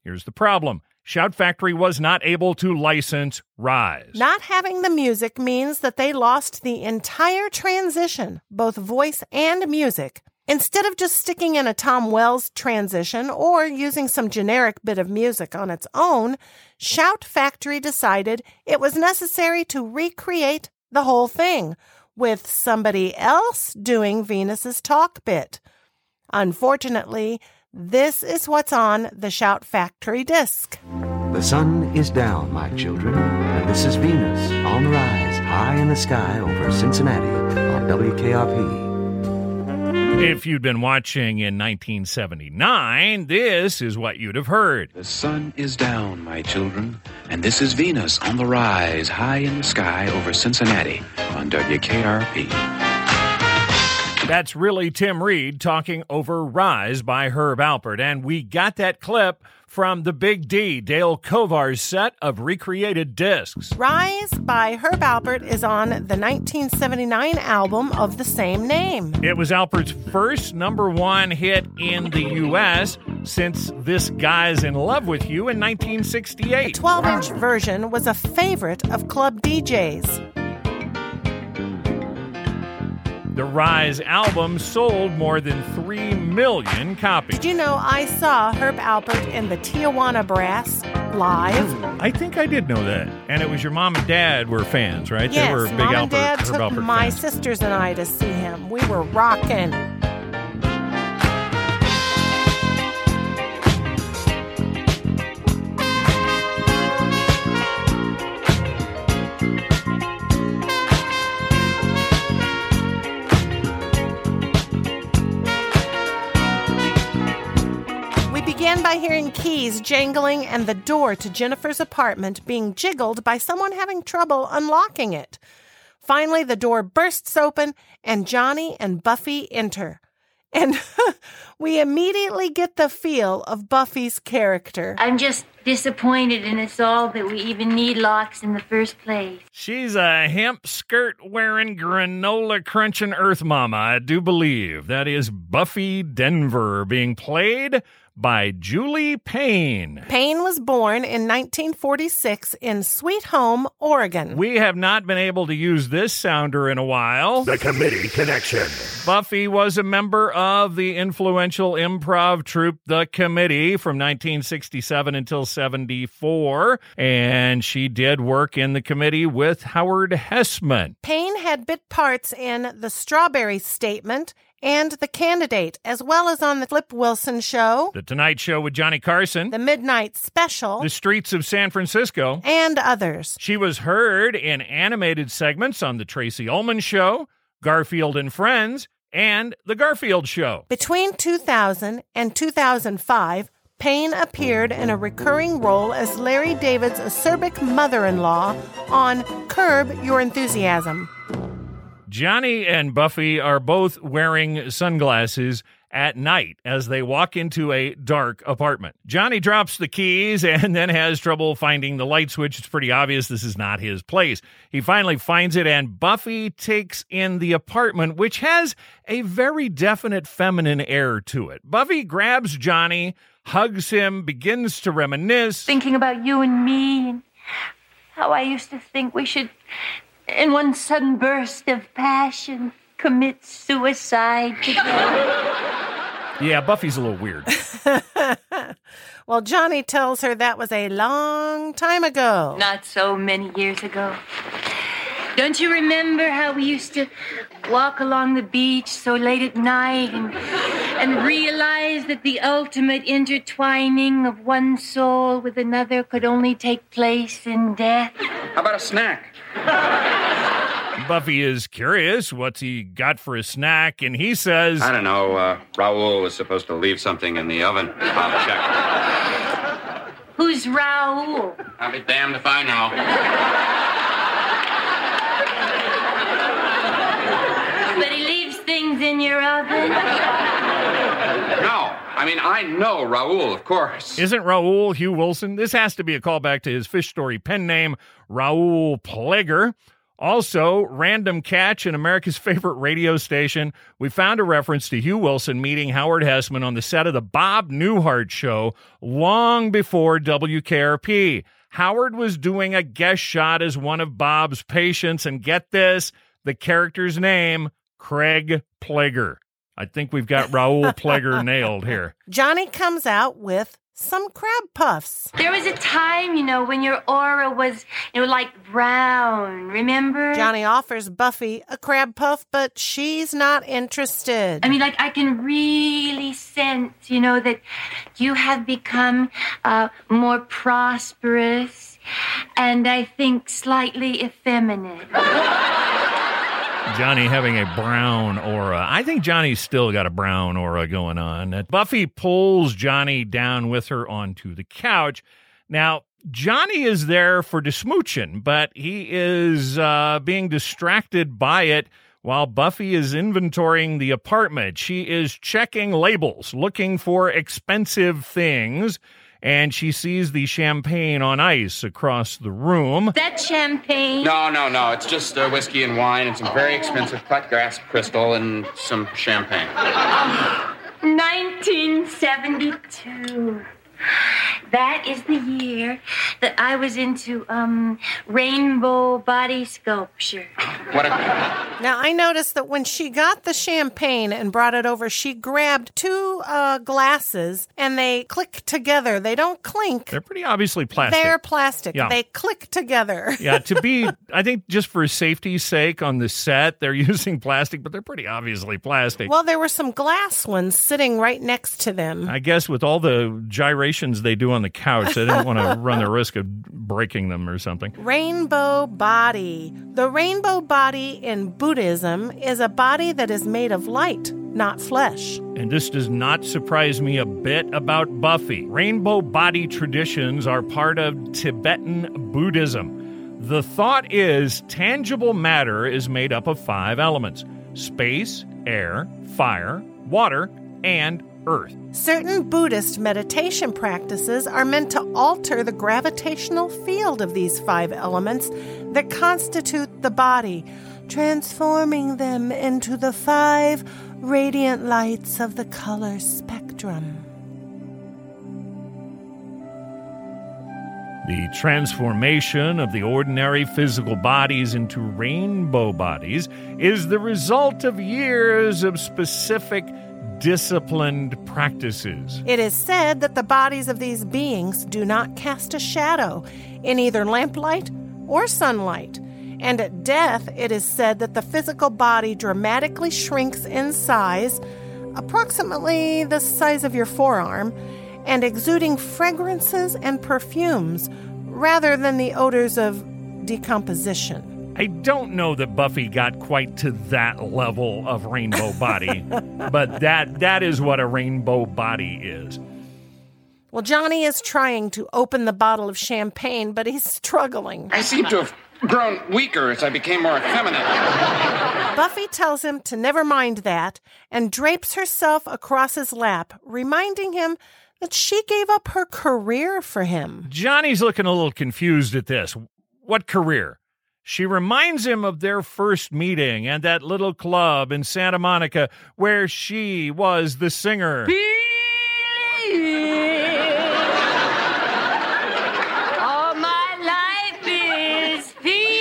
Here's the problem Shout Factory was not able to license Rise. Not having the music means that they lost the entire transition, both voice and music. Instead of just sticking in a Tom Wells transition or using some generic bit of music on its own, Shout Factory decided it was necessary to recreate the whole thing with somebody else doing Venus's talk bit. Unfortunately, this is what's on the Shout Factory disc. The sun is down, my children, and this is Venus on the rise, high in the sky over Cincinnati on WKRP. If you'd been watching in 1979, this is what you'd have heard. The sun is down, my children, And this is Venus on the rise, high in the sky over Cincinnati on WKRP. That's really Tim Reid talking over Rise by Herb Alpert. And we got that clip from the Big D, Dale Kovar's set of recreated discs. Rise by Herb Alpert is on the 1979 album of the same name. It was Alpert's first number one hit in the U.S. since This Guy's in Love with You in 1968. The 12 inch version was a favorite of club DJs. The Rise album sold more than 3 million copies. Did you know I saw Herb Alpert in the Tijuana Brass live? I think I did know that. And it was your mom and dad were fans, right? Yes, they were big Mom Alpert, and Dad Herb took Alpert my fans. sisters and I to see him. We were rocking. By hearing keys jangling and the door to Jennifer's apartment being jiggled by someone having trouble unlocking it. Finally, the door bursts open and Johnny and Buffy enter. And we immediately get the feel of Buffy's character. I'm just disappointed in us all that we even need locks in the first place. She's a hemp skirt wearing granola crunching Earth Mama, I do believe. That is Buffy Denver being played by Julie Payne. Payne was born in 1946 in Sweet Home, Oregon. We have not been able to use this sounder in a while. The Committee Connection. Buffy was a member of the influential improv troupe The Committee from 1967 until 74, and she did work in the committee with Howard Hesseman. Payne had bit parts in The Strawberry Statement and The Candidate, as well as on The Flip Wilson Show, The Tonight Show with Johnny Carson, The Midnight Special, The Streets of San Francisco, and others. She was heard in animated segments on The Tracey Ullman Show, Garfield and Friends, and The Garfield Show. Between 2000 and 2005, Payne appeared in a recurring role as Larry David's acerbic mother in law on Curb Your Enthusiasm. Johnny and Buffy are both wearing sunglasses at night as they walk into a dark apartment. Johnny drops the keys and then has trouble finding the light switch. It's pretty obvious this is not his place. He finally finds it, and Buffy takes in the apartment, which has a very definite feminine air to it. Buffy grabs Johnny, hugs him, begins to reminisce. Thinking about you and me and how I used to think we should, in one sudden burst of passion, commit suicide. Yeah, Buffy's a little weird. well, Johnny tells her that was a long time ago. Not so many years ago. Don't you remember how we used to walk along the beach so late at night and, and realize that the ultimate intertwining of one soul with another could only take place in death? How about a snack? Buffy is curious what's he got for a snack, and he says, I don't know. Uh, Raoul was supposed to leave something in the oven. I'll check. Who's Raoul? I'll be damned if I know. But he leaves things in your oven? No. I mean, I know Raoul, of course. Isn't Raoul Hugh Wilson? This has to be a callback to his fish story pen name, Raoul Plager. Also, random catch in America's favorite radio station, we found a reference to Hugh Wilson meeting Howard Hesseman on the set of the Bob Newhart show long before WKRP. Howard was doing a guest shot as one of Bob's patients, and get this the character's name, Craig Plager. I think we've got Raul Plager nailed here. Johnny comes out with some crab puffs. There was a time, you know, when your aura was, you know, like brown, remember? Johnny offers Buffy a crab puff, but she's not interested. I mean, like, I can really sense, you know, that you have become uh, more prosperous and I think slightly effeminate. Johnny having a brown aura. I think Johnny's still got a brown aura going on. Buffy pulls Johnny down with her onto the couch. Now, Johnny is there for the smooching, but he is uh, being distracted by it while Buffy is inventorying the apartment. She is checking labels, looking for expensive things, and she sees the champagne on ice across the room. That champagne. No, no, no. It's just uh, whiskey and wine and some very expensive cut grass crystal and some champagne. 1972. That is the year that I was into um rainbow body sculpture. What a. Now, I noticed that when she got the champagne and brought it over, she grabbed two uh, glasses and they click together. They don't clink. They're pretty obviously plastic. They're plastic. Yeah. They click together. yeah, to be, I think just for safety's sake on the set, they're using plastic, but they're pretty obviously plastic. Well, there were some glass ones sitting right next to them. I guess with all the gyrations they do on the couch, they didn't want to run the risk of breaking them or something. Rainbow body. The rainbow body in Buddhism is a body that is made of light, not flesh. And this does not surprise me a bit about Buffy. Rainbow body traditions are part of Tibetan Buddhism. The thought is tangible matter is made up of five elements space, air, fire, water, and earth. Certain Buddhist meditation practices are meant to alter the gravitational field of these five elements that constitute the body, transforming them into the five radiant lights of the color spectrum. The transformation of the ordinary physical bodies into rainbow bodies is the result of years of specific disciplined practices. It is said that the bodies of these beings do not cast a shadow in either lamplight or sunlight. And at death, it is said that the physical body dramatically shrinks in size, approximately the size of your forearm, and exuding fragrances and perfumes rather than the odors of decomposition. I don't know that Buffy got quite to that level of rainbow body, but that that is what a rainbow body is. Well, Johnny is trying to open the bottle of champagne, but he's struggling. I seem to have grown weaker as I became more effeminate. Buffy tells him to never mind that and drapes herself across his lap, reminding him that she gave up her career for him. Johnny's looking a little confused at this. What career? She reminds him of their first meeting and that little club in Santa Monica where she was the singer. All my life is feeling.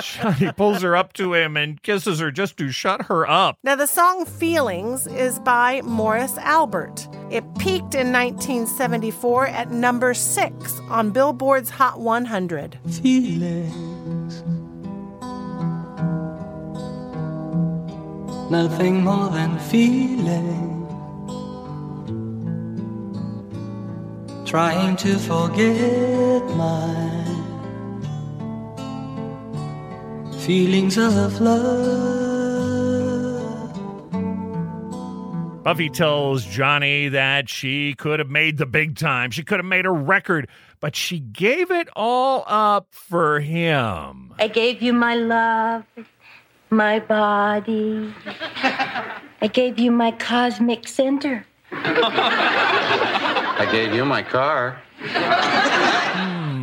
Johnny pulls her up to him and kisses her just to shut her up. Now, the song Feelings is by Morris Albert. It peaked in 1974 at number six on Billboard's Hot 100. Feelings. Nothing more than feeling. Trying to forget my feelings of love. Buffy tells Johnny that she could have made the big time. She could have made a record, but she gave it all up for him. I gave you my love, my body. I gave you my cosmic center. I gave you my car.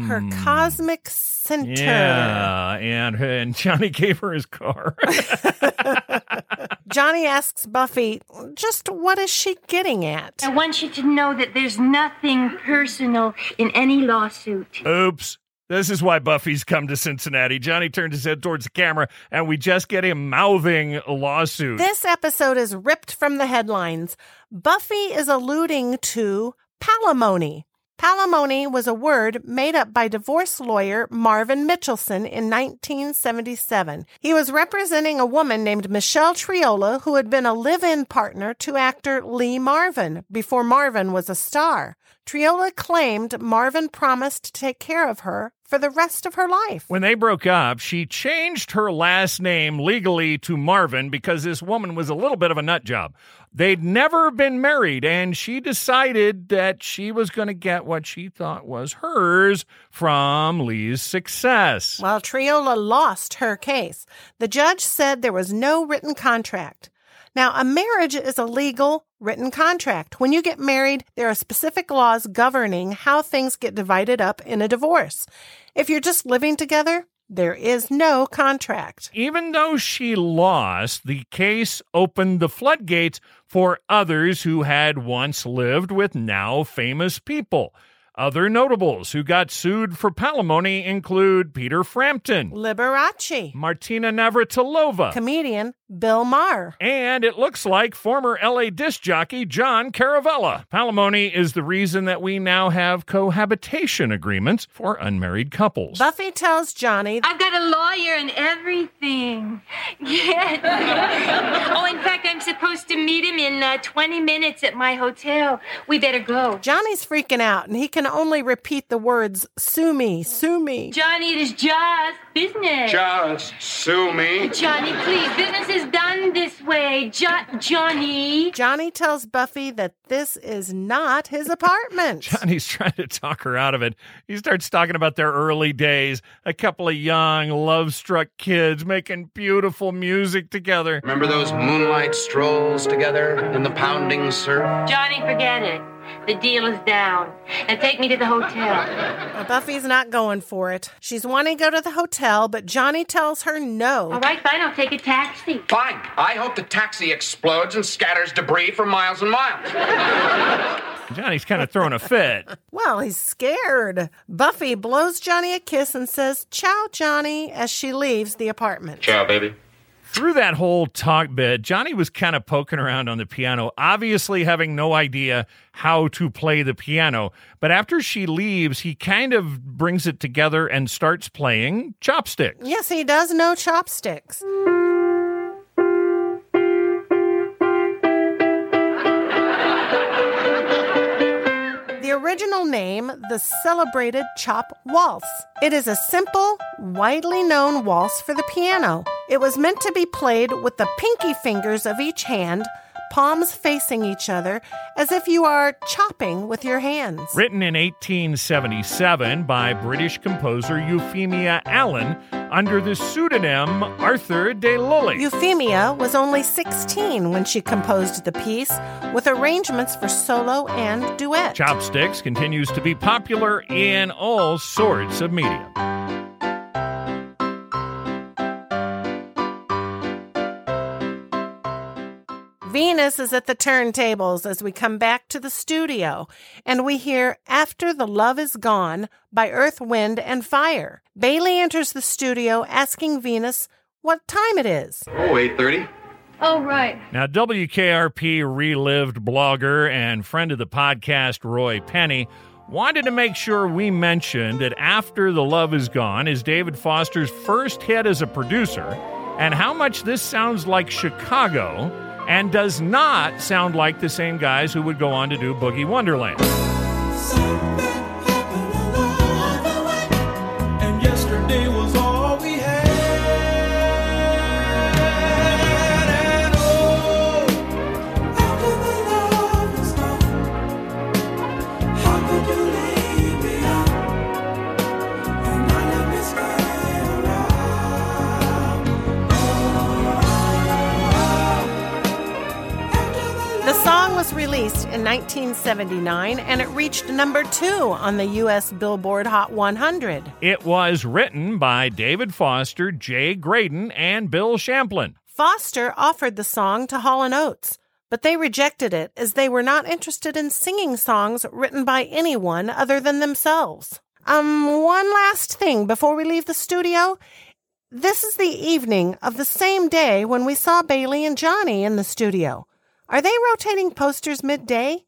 Her cosmic center. Yeah, and, and Johnny gave her his car. Johnny asks Buffy, just what is she getting at? I want you to know that there's nothing personal in any lawsuit. Oops. This is why Buffy's come to Cincinnati. Johnny turned his head towards the camera, and we just get him mouthing a lawsuit. This episode is ripped from the headlines. Buffy is alluding to palimony. Palimony was a word made up by divorce lawyer Marvin Mitchelson in 1977. He was representing a woman named Michelle Triola who had been a live in partner to actor Lee Marvin before Marvin was a star. Triola claimed Marvin promised to take care of her for the rest of her life. When they broke up, she changed her last name legally to Marvin because this woman was a little bit of a nut job. They'd never been married, and she decided that she was going to get what she thought was hers from Lee's success. Well, Triola lost her case. The judge said there was no written contract. Now, a marriage is a legal written contract. When you get married, there are specific laws governing how things get divided up in a divorce. If you're just living together, there is no contract. Even though she lost, the case opened the floodgates for others who had once lived with now famous people. Other notables who got sued for palimony include Peter Frampton, Liberace, Martina Navratilova, comedian Bill Maher, and it looks like former LA disc jockey John Caravella. Palimony is the reason that we now have cohabitation agreements for unmarried couples. Buffy tells Johnny, I've got a lawyer and everything. Yes. oh, in fact, I'm supposed to meet him in uh, 20 minutes at my hotel. We better go. Johnny's freaking out and he can only repeat the words, sue me, sue me. Johnny, it is just business. Just sue me. Johnny, please, business is done this way. Jo- Johnny. Johnny tells Buffy that this is not his apartment. Johnny's trying to talk her out of it. He starts talking about their early days, a couple of young, love struck kids making beautiful music together. Remember those moonlight strolls together in the pounding surf? Johnny, forget it. The deal is down. And take me to the hotel. Well, Buffy's not going for it. She's wanting to go to the hotel, but Johnny tells her no. All right, fine. I'll take a taxi. Fine. I hope the taxi explodes and scatters debris for miles and miles. Johnny's kind of throwing a fit. Well, he's scared. Buffy blows Johnny a kiss and says, Ciao, Johnny, as she leaves the apartment. Ciao, baby. Through that whole talk bit, Johnny was kind of poking around on the piano, obviously having no idea how to play the piano. But after she leaves, he kind of brings it together and starts playing chopsticks. Yes, he does know chopsticks. Original name, the celebrated Chop Waltz. It is a simple, widely known waltz for the piano. It was meant to be played with the pinky fingers of each hand, palms facing each other, as if you are chopping with your hands. Written in 1877 by British composer Euphemia Allen under the pseudonym Arthur de Lulli. Euphemia was only 16 when she composed the piece, with arrangements for solo and duet. Chopsticks continues to be popular in all sorts of media. Venus is at the turntables as we come back to the studio, and we hear After the Love Is Gone by Earth, Wind, and Fire. Bailey enters the studio asking Venus what time it is. Oh, 8.30. Oh, right. Now, WKRP relived blogger and friend of the podcast, Roy Penny, wanted to make sure we mentioned that After the Love Is Gone is David Foster's first hit as a producer, and how much this sounds like Chicago and does not sound like the same guys who would go on to do Boogie Wonderland. Was released in 1979 and it reached number two on the U.S. Billboard Hot 100. It was written by David Foster, Jay Graydon, and Bill Champlin. Foster offered the song to Hall & Oates, but they rejected it as they were not interested in singing songs written by anyone other than themselves. Um, one last thing before we leave the studio. This is the evening of the same day when we saw Bailey and Johnny in the studio. Are they rotating posters midday?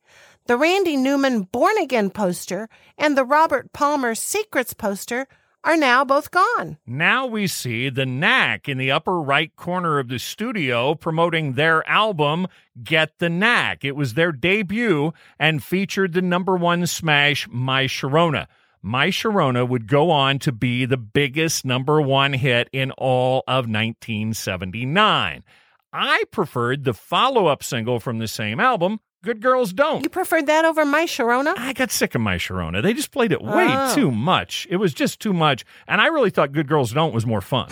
The Randy Newman Born Again poster and the Robert Palmer Secrets poster are now both gone. Now we see the Knack in the upper right corner of the studio promoting their album, Get the Knack. It was their debut and featured the number one smash, My Sharona. My Sharona would go on to be the biggest number one hit in all of 1979. I preferred the follow up single from the same album, Good Girls Don't. You preferred that over My Sharona? I got sick of My Sharona. They just played it way Oh. too much. It was just too much. And I really thought Good Girls Don't was more fun.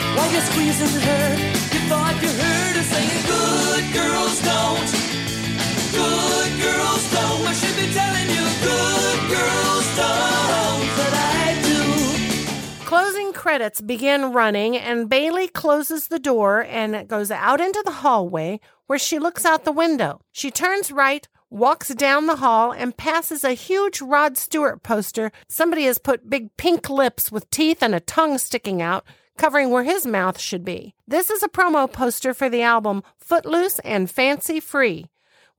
Credits begin running, and Bailey closes the door and goes out into the hallway where she looks out the window. She turns right, walks down the hall, and passes a huge Rod Stewart poster. Somebody has put big pink lips with teeth and a tongue sticking out. Covering where his mouth should be. This is a promo poster for the album Footloose and Fancy Free.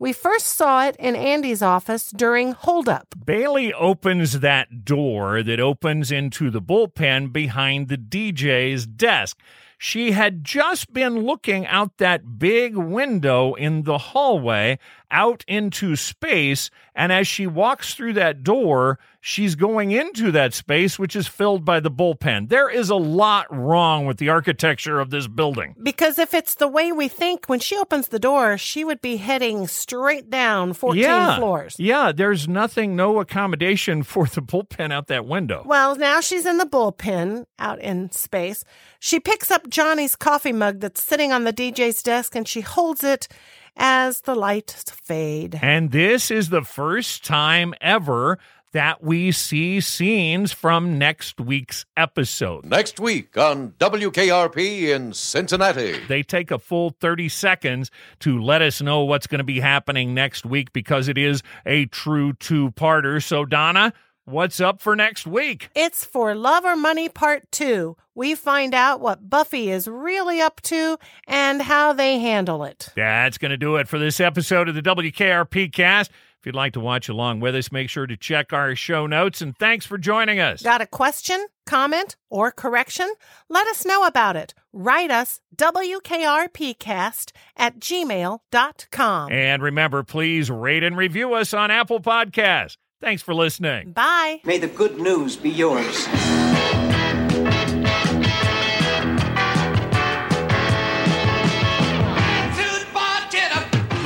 We first saw it in Andy's office during Hold Up. Bailey opens that door that opens into the bullpen behind the DJ's desk. She had just been looking out that big window in the hallway out into space. And as she walks through that door, she's going into that space, which is filled by the bullpen. There is a lot wrong with the architecture of this building. Because if it's the way we think, when she opens the door, she would be heading straight down 14 yeah. floors. Yeah, there's nothing, no accommodation for the bullpen out that window. Well, now she's in the bullpen out in space. She picks up Johnny's coffee mug that's sitting on the DJ's desk and she holds it as the lights fade. And this is the first time ever that we see scenes from next week's episode. Next week on WKRP in Cincinnati. They take a full 30 seconds to let us know what's going to be happening next week because it is a true two parter. So, Donna, what's up for next week? It's for Love or Money Part 2. We find out what Buffy is really up to and how they handle it. That's going to do it for this episode of the WKRP cast. If you'd like to watch along with us, make sure to check our show notes. And thanks for joining us. Got a question, comment, or correction? Let us know about it. Write us WKRPcast at gmail.com. And remember, please rate and review us on Apple Podcasts. Thanks for listening. Bye. May the good news be yours.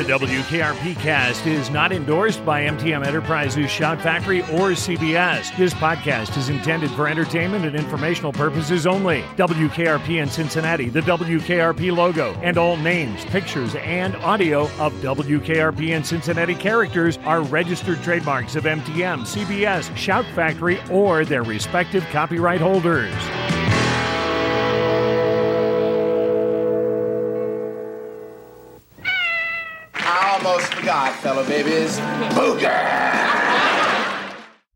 The WKRP cast is not endorsed by MTM Enterprises, Shout Factory, or CBS. This podcast is intended for entertainment and informational purposes only. WKRP in Cincinnati, the WKRP logo, and all names, pictures, and audio of WKRP in Cincinnati characters are registered trademarks of MTM, CBS, Shout Factory, or their respective copyright holders. almost forgot, fellow babies. Booger!